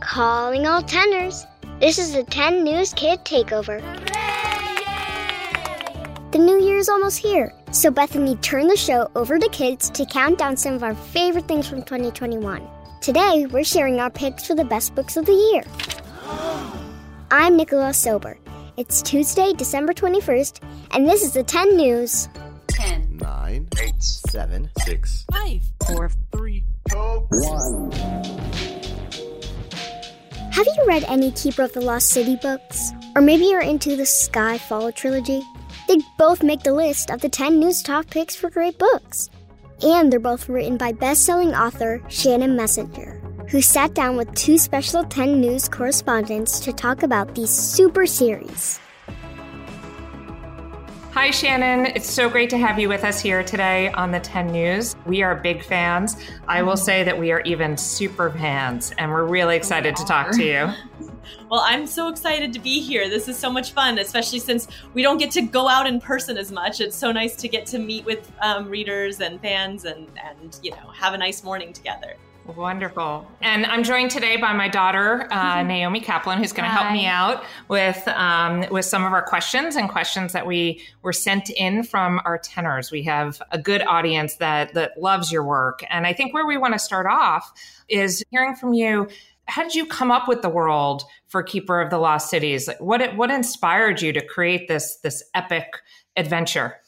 Calling all tenors. This is the 10 News Kid Takeover. The new year is almost here, so Bethany turned the show over to kids to count down some of our favorite things from 2021. Today, we're sharing our picks for the best books of the year. I'm Nicola Silber. It's Tuesday, December 21st, and this is the 10 News. 10, 9, 8, 7, 6, 5, 4, 3, 2, 1. Have you read any Keeper of the Lost City books? Or maybe you're into the Sky Fall trilogy? They both make the list of the 10 news top picks for great books. And they're both written by best selling author Shannon Messenger, who sat down with two special 10 news correspondents to talk about these super series. Hi, Shannon. It's so great to have you with us here today on the 10 News. We are big fans. I will say that we are even super fans, and we're really excited to talk to you. Well, I'm so excited to be here. This is so much fun, especially since we don't get to go out in person as much. It's so nice to get to meet with um, readers and fans and, and, you know, have a nice morning together. Wonderful. And I'm joined today by my daughter, uh, Naomi Kaplan, who's going to help me out with um, with some of our questions and questions that we were sent in from our tenors. We have a good audience that that loves your work, and I think where we want to start off is hearing from you. How did you come up with the world for Keeper of the Lost Cities? What what inspired you to create this this epic adventure?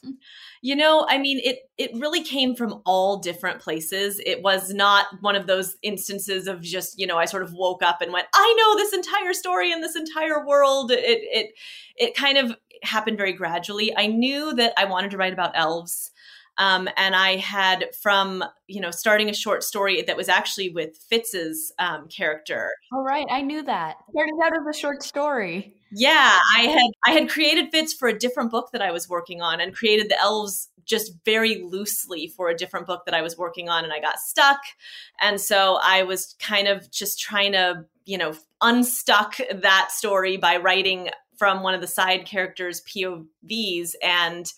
You know, I mean, it it really came from all different places. It was not one of those instances of just, you know, I sort of woke up and went, I know this entire story and this entire world. It it it kind of happened very gradually. I knew that I wanted to write about elves. Um, and I had from you know starting a short story that was actually with Fitz's um, character. All right, I knew that. Started out as a short story. Yeah, I had I had created Fitz for a different book that I was working on, and created the elves just very loosely for a different book that I was working on, and I got stuck, and so I was kind of just trying to you know unstuck that story by writing from one of the side characters' POVs and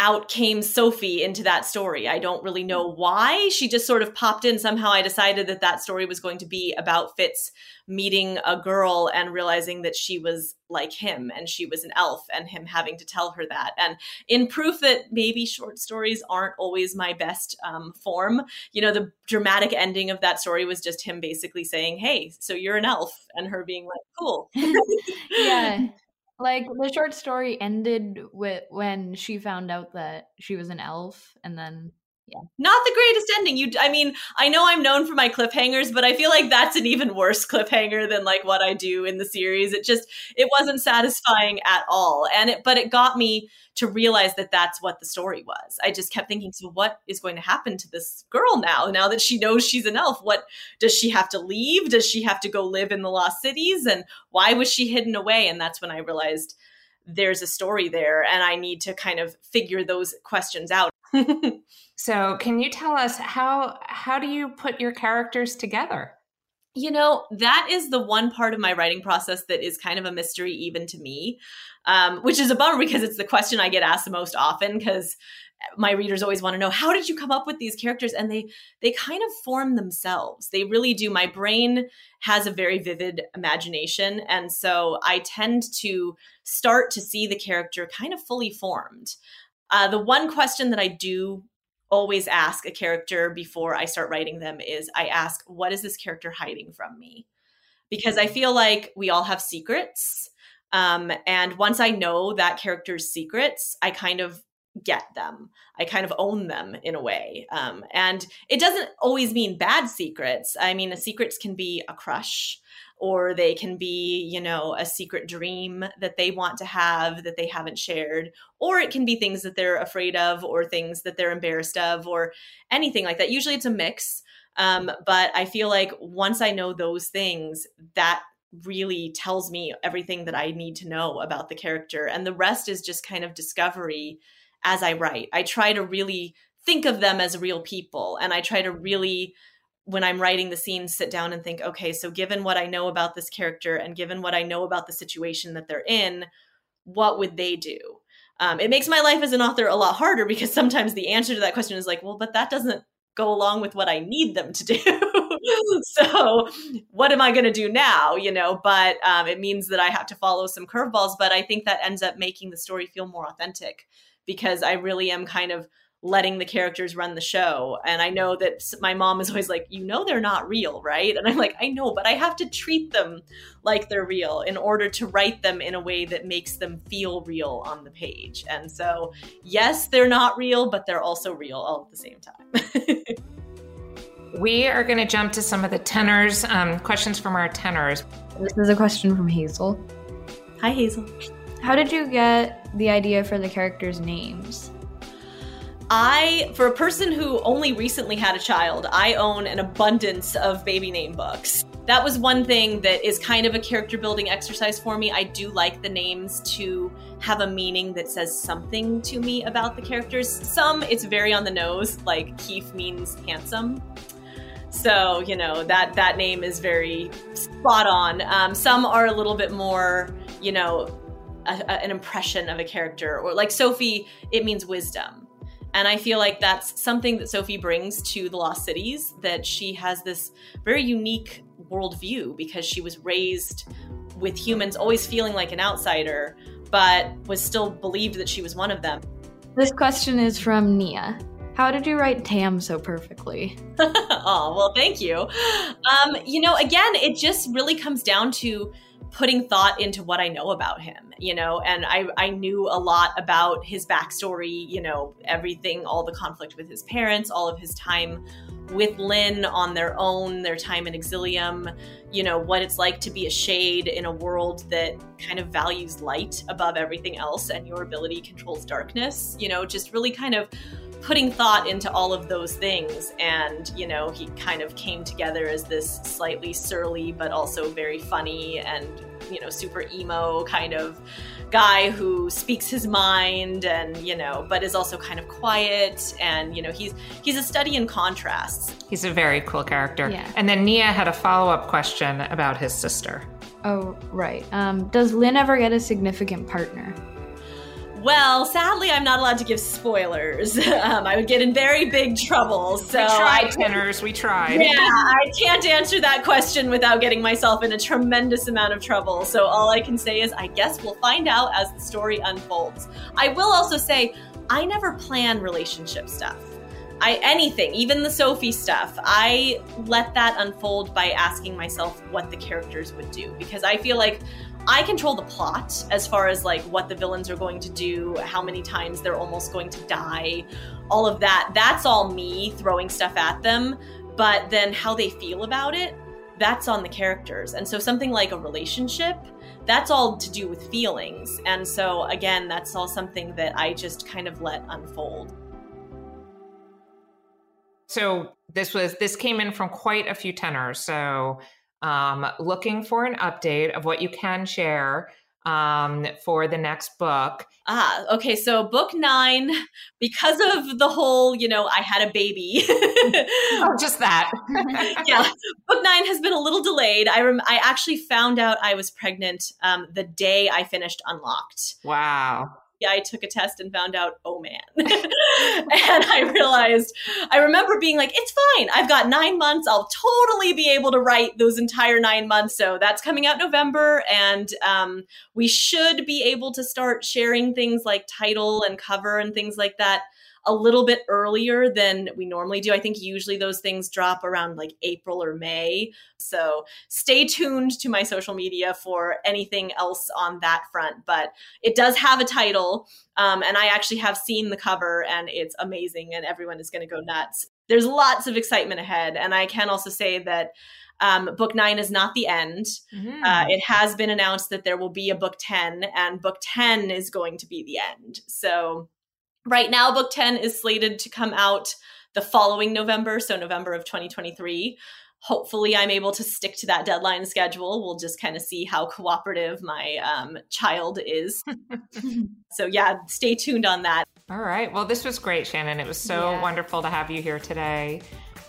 out came Sophie into that story. I don't really know why. She just sort of popped in. Somehow I decided that that story was going to be about Fitz meeting a girl and realizing that she was like him and she was an elf and him having to tell her that. And in proof that maybe short stories aren't always my best um, form, you know, the dramatic ending of that story was just him basically saying, Hey, so you're an elf. And her being like, Cool. yeah. Like the short story ended with when she found out that she was an elf, and then yeah, not the greatest ending. You, I mean, I know I'm known for my cliffhangers, but I feel like that's an even worse cliffhanger than like what I do in the series. It just it wasn't satisfying at all, and it but it got me to realize that that's what the story was. I just kept thinking, so what is going to happen to this girl now? Now that she knows she's an elf, what does she have to leave? Does she have to go live in the lost cities? And why was she hidden away? And that's when I realized there's a story there and I need to kind of figure those questions out. so, can you tell us how how do you put your characters together? You know, that is the one part of my writing process that is kind of a mystery even to me, um, which is a bummer because it's the question I get asked the most often because my readers always want to know how did you come up with these characters? And they they kind of form themselves. They really do. My brain has a very vivid imagination and so i tend to start to see the character kind of fully formed. Uh, the one question that i do always ask a character before I start writing them is I ask, what is this character hiding from me? Because I feel like we all have secrets. Um, and once I know that character's secrets, I kind of get them. I kind of own them in a way. Um, and it doesn't always mean bad secrets. I mean, the secrets can be a crush or they can be, you know, a secret dream that they want to have that they haven't shared, or it can be things that they're afraid of or things that they're embarrassed of or anything like that. Usually it's a mix. Um, but I feel like once I know those things, that really tells me everything that I need to know about the character. And the rest is just kind of discovery as I write. I try to really think of them as real people and I try to really when I'm writing the scene, sit down and think, okay, so given what I know about this character and given what I know about the situation that they're in, what would they do? Um, it makes my life as an author a lot harder because sometimes the answer to that question is like, well, but that doesn't go along with what I need them to do. so what am I going to do now? You know, but um, it means that I have to follow some curveballs. But I think that ends up making the story feel more authentic because I really am kind of letting the characters run the show. And I know that my mom is always like, you know, they're not real, right? And I'm like, I know, but I have to treat them like they're real in order to write them in a way that makes them feel real on the page. And so, yes, they're not real, but they're also real all at the same time. we are going to jump to some of the tenors, um, questions from our tenors. This is a question from Hazel. Hi, Hazel. How did you get the idea for the characters' names? I, for a person who only recently had a child, I own an abundance of baby name books. That was one thing that is kind of a character building exercise for me. I do like the names to have a meaning that says something to me about the characters. Some, it's very on the nose, like Keefe means handsome. So you know that that name is very spot on. Um, some are a little bit more, you know, a, a, an impression of a character, or like Sophie, it means wisdom. And I feel like that's something that Sophie brings to the Lost Cities, that she has this very unique worldview because she was raised with humans always feeling like an outsider, but was still believed that she was one of them. This question is from Nia. How did you write Tam so perfectly? oh, well, thank you. Um, you know, again, it just really comes down to putting thought into what I know about him, you know, and I, I knew a lot about his backstory, you know, everything, all the conflict with his parents, all of his time with Linh on their own, their time in Exilium, you know, what it's like to be a shade in a world that kind of values light above everything else and your ability controls darkness, you know, just really kind of putting thought into all of those things. And you know he kind of came together as this slightly surly but also very funny and you know super emo kind of guy who speaks his mind and you know but is also kind of quiet. And you know he's he's a study in contrasts. He's a very cool character. Yeah. and then nia had a follow-up question about his sister. Oh right. Um, does Linh ever get a significant partner well, sadly, I'm not allowed to give spoilers. Um, I would get in very big trouble. So we tried, I, tenors. We tried. Yeah, I can't answer that question without getting myself in a tremendous amount of trouble. So all I can say is, I guess we'll find out as the story unfolds. I will also say, I never plan relationship stuff. I anything, even the Sophie stuff, I let that unfold by asking myself what the characters would do because I feel like I control the plot as far as like what the villains are going to do, how many times they're almost going to die, all of that. That's all me throwing stuff at them. But then how they feel about it, that's on the characters. And so something like a relationship, that's all to do with feelings. And so again, that's all something that I just kind of let unfold. So this was this came in from quite a few tenors. So um, looking for an update of what you can share um, for the next book. Ah, okay. So book nine, because of the whole, you know, I had a baby. oh, just that. yeah, book nine has been a little delayed. I rem- I actually found out I was pregnant um, the day I finished Unlocked. Wow. I took a test and found out, oh man. and I realized, I remember being like, it's fine. I've got nine months. I'll totally be able to write those entire nine months. So that's coming out November. And um, we should be able to start sharing things like title and cover and things like that a little bit earlier than we normally do. I think usually those things drop around like April or May. So stay tuned to my social media for anything else on that front. But it does have a title. Um, and I actually have seen the cover and it's amazing and everyone is going to go nuts. There's lots of excitement ahead. And I can also say that um, book nine is not the end. Mm-hmm. Uh, it has been announced that there will be a book 10, and book 10 is going to be the end. So Right now, book 10 is slated to come out the following November, so November of 2023. Hopefully, I'm able to stick to that deadline schedule. We'll just kind of see how cooperative my um, child is. so, yeah, stay tuned on that. All right. Well, this was great, Shannon. It was so yeah. wonderful to have you here today.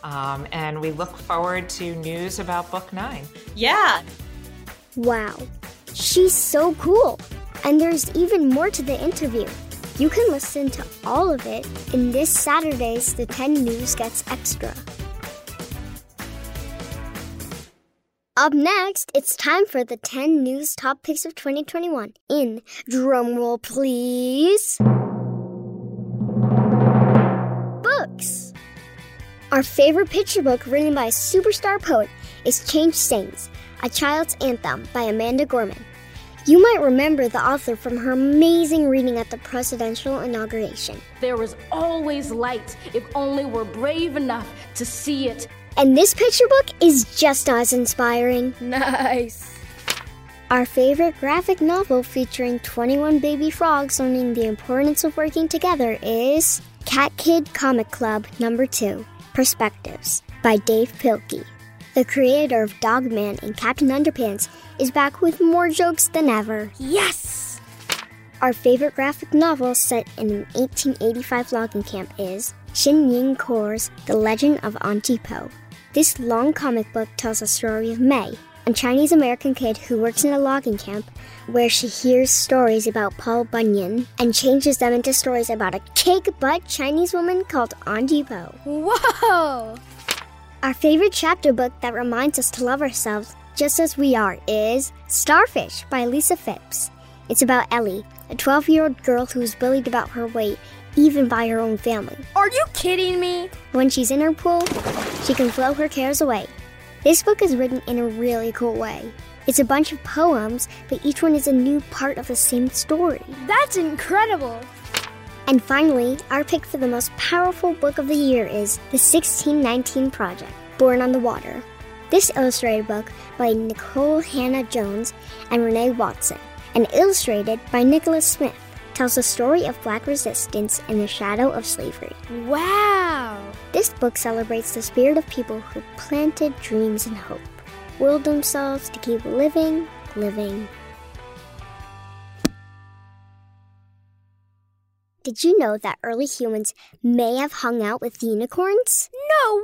Um, and we look forward to news about book nine. Yeah. Wow. She's so cool. And there's even more to the interview. You can listen to all of it in this Saturday's The 10 News Gets Extra. Up next, it's time for the 10 news top picks of 2021 in drumroll please. Books. Our favorite picture book written by a superstar poet is Change Sings, A Child's Anthem by Amanda Gorman. You might remember the author from her amazing reading at the presidential inauguration. There is always light if only we're brave enough to see it. And this picture book is just as inspiring. Nice. Our favorite graphic novel featuring 21 baby frogs learning the importance of working together is Cat Kid Comic Club number 2 Perspectives by Dav Pilkey. The creator of Dog Man and Captain Underpants is back with more jokes than ever. Yes! Our favorite graphic novel set in an 1885 logging camp is Shing Yin Khor's The Legend of Auntie Po. This long comic book tells the story of May, a Chinese American kid who works in a logging camp where she hears stories about Paul Bunyan and changes them into stories about a cake butt Chinese woman called Auntie Po. Whoa! Our favorite chapter book that reminds us to love ourselves just as we are is Starfish by Lisa Fipps. It's about Ellie, a 12 year old girl who's bullied about her weight, even by her own family. Are you kidding me? When she's in her pool, she can flow her cares away. This book is written in a really cool way. It's a bunch of poems, but each one is a new part of the same story. That's incredible. And finally, our pick for the most powerful book of the year is The 1619 Project Born on the Water. This illustrated book by Nikole Hannah-Jones and Renee Watson, and illustrated by Nikkolas Smith, tells the story of black resistance in the shadow of slavery. Wow! This book celebrates the spirit of people who planted dreams and hope, willed themselves to keep living, living, Did you know that early humans may have hung out with unicorns? No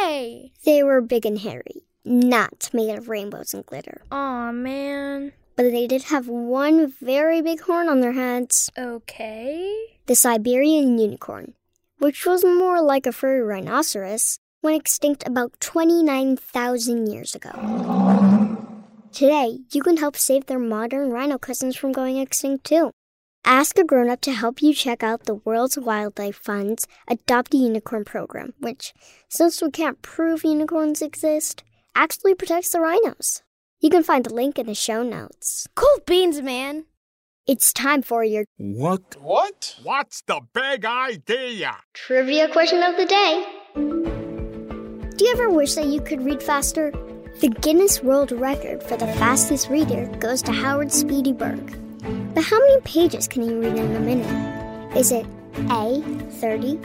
way! They were big and hairy, not made of rainbows and glitter. Aw, man. But they did have one very big horn on their heads Okay. the Siberian unicorn, which was more like a furry rhinoceros, went extinct about 29,000 years ago. Today, you can help save their modern rhino cousins from going extinct too. Ask a grown up to help you check out the World's Wildlife Fund's Adopt a Unicorn program, which, since we can't prove unicorns exist, actually protects the rhinos. You can find the link in the show notes. Cool beans, man. It's time for your What? What? What's the big idea? trivia question of the day. Do you ever wish that you could read faster? The Guinness World Record for the fastest reader goes to Howard Speedy Berg. But how many pages can he read in a minute? Is it A, 30,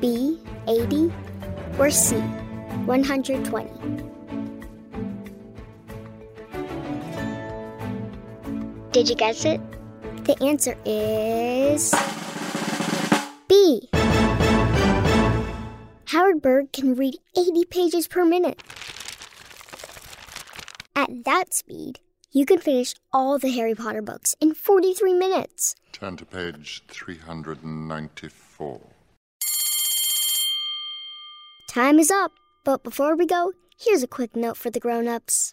B, 80, or C, 120? Did you guess it? The answer is B. Howard Berg can read 80 pages per minute. At that speed, you can finish all the Harry Potter books in 43 minutes. Turn to page 394. Time is up, but before we go, here's a quick note for the grown-ups.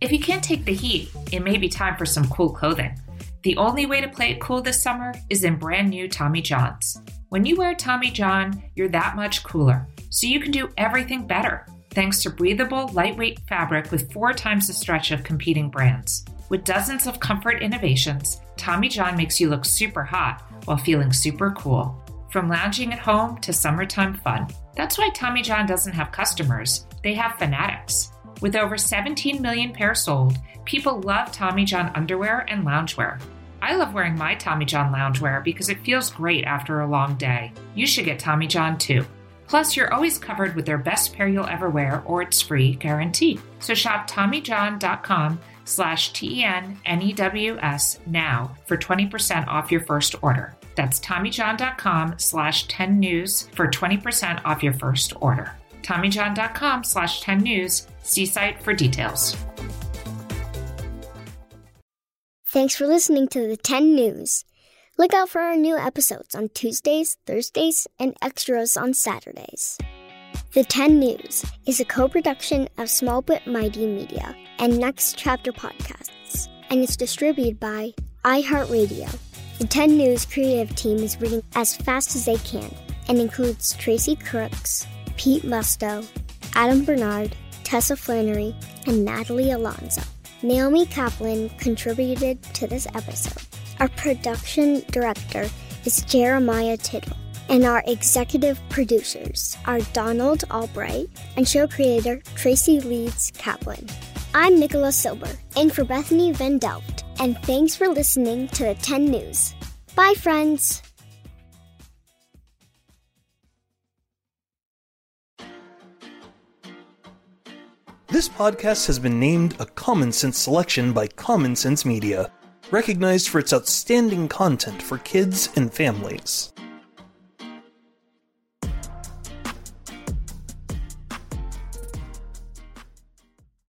If you can't take the heat, it may be time for some cool clothing. The only way to play it cool this summer is in brand new Tommy Johns. When you wear Tommy John, you're that much cooler, so you can do everything better thanks to breathable, lightweight fabric with four times the stretch of competing brands. With dozens of comfort innovations, Tommy John makes you look super hot while feeling super cool. From lounging at home to summertime fun. That's why Tommy John doesn't have customers, they have fanatics. With over 17 million pairs sold, people love Tommy John underwear and loungewear. I love wearing my Tommy John loungewear because it feels great after a long day. You should get Tommy John too. Plus, you're always covered with their best pair you'll ever wear or it's free guarantee. So shop TommyJohn.com slash T-E-N-N-E-W-S now for 20% off your first order. That's TommyJohn.com slash 10 news for 20% off your first order. TommyJohn.com slash 10 news. See site for details. Thanks for listening to the 10 News. Look out for our new episodes on Tuesdays, Thursdays, and extras on Saturdays. The 10 News is a co production of Small But Mighty Media and Next Chapter Podcasts, and it's distributed by iHeartRadio. The 10 News creative team is reading as fast as they can and includes Tracy Crooks, Pete Musto, Adam Bernard, Tessa Flannery, and Natalie Alonso. Naomi Kaplan contributed to this episode. Our production director is Jeremiah Tittle, and our executive producers are Donald Albright and show creator Tracy Leeds Kaplan. I'm Nicholas Silber, in for Bethany Van Delft, and thanks for listening to the 10 News. Bye, friends. This podcast has been named a Common Sense selection by Common Sense Media, recognized for its outstanding content for kids and families.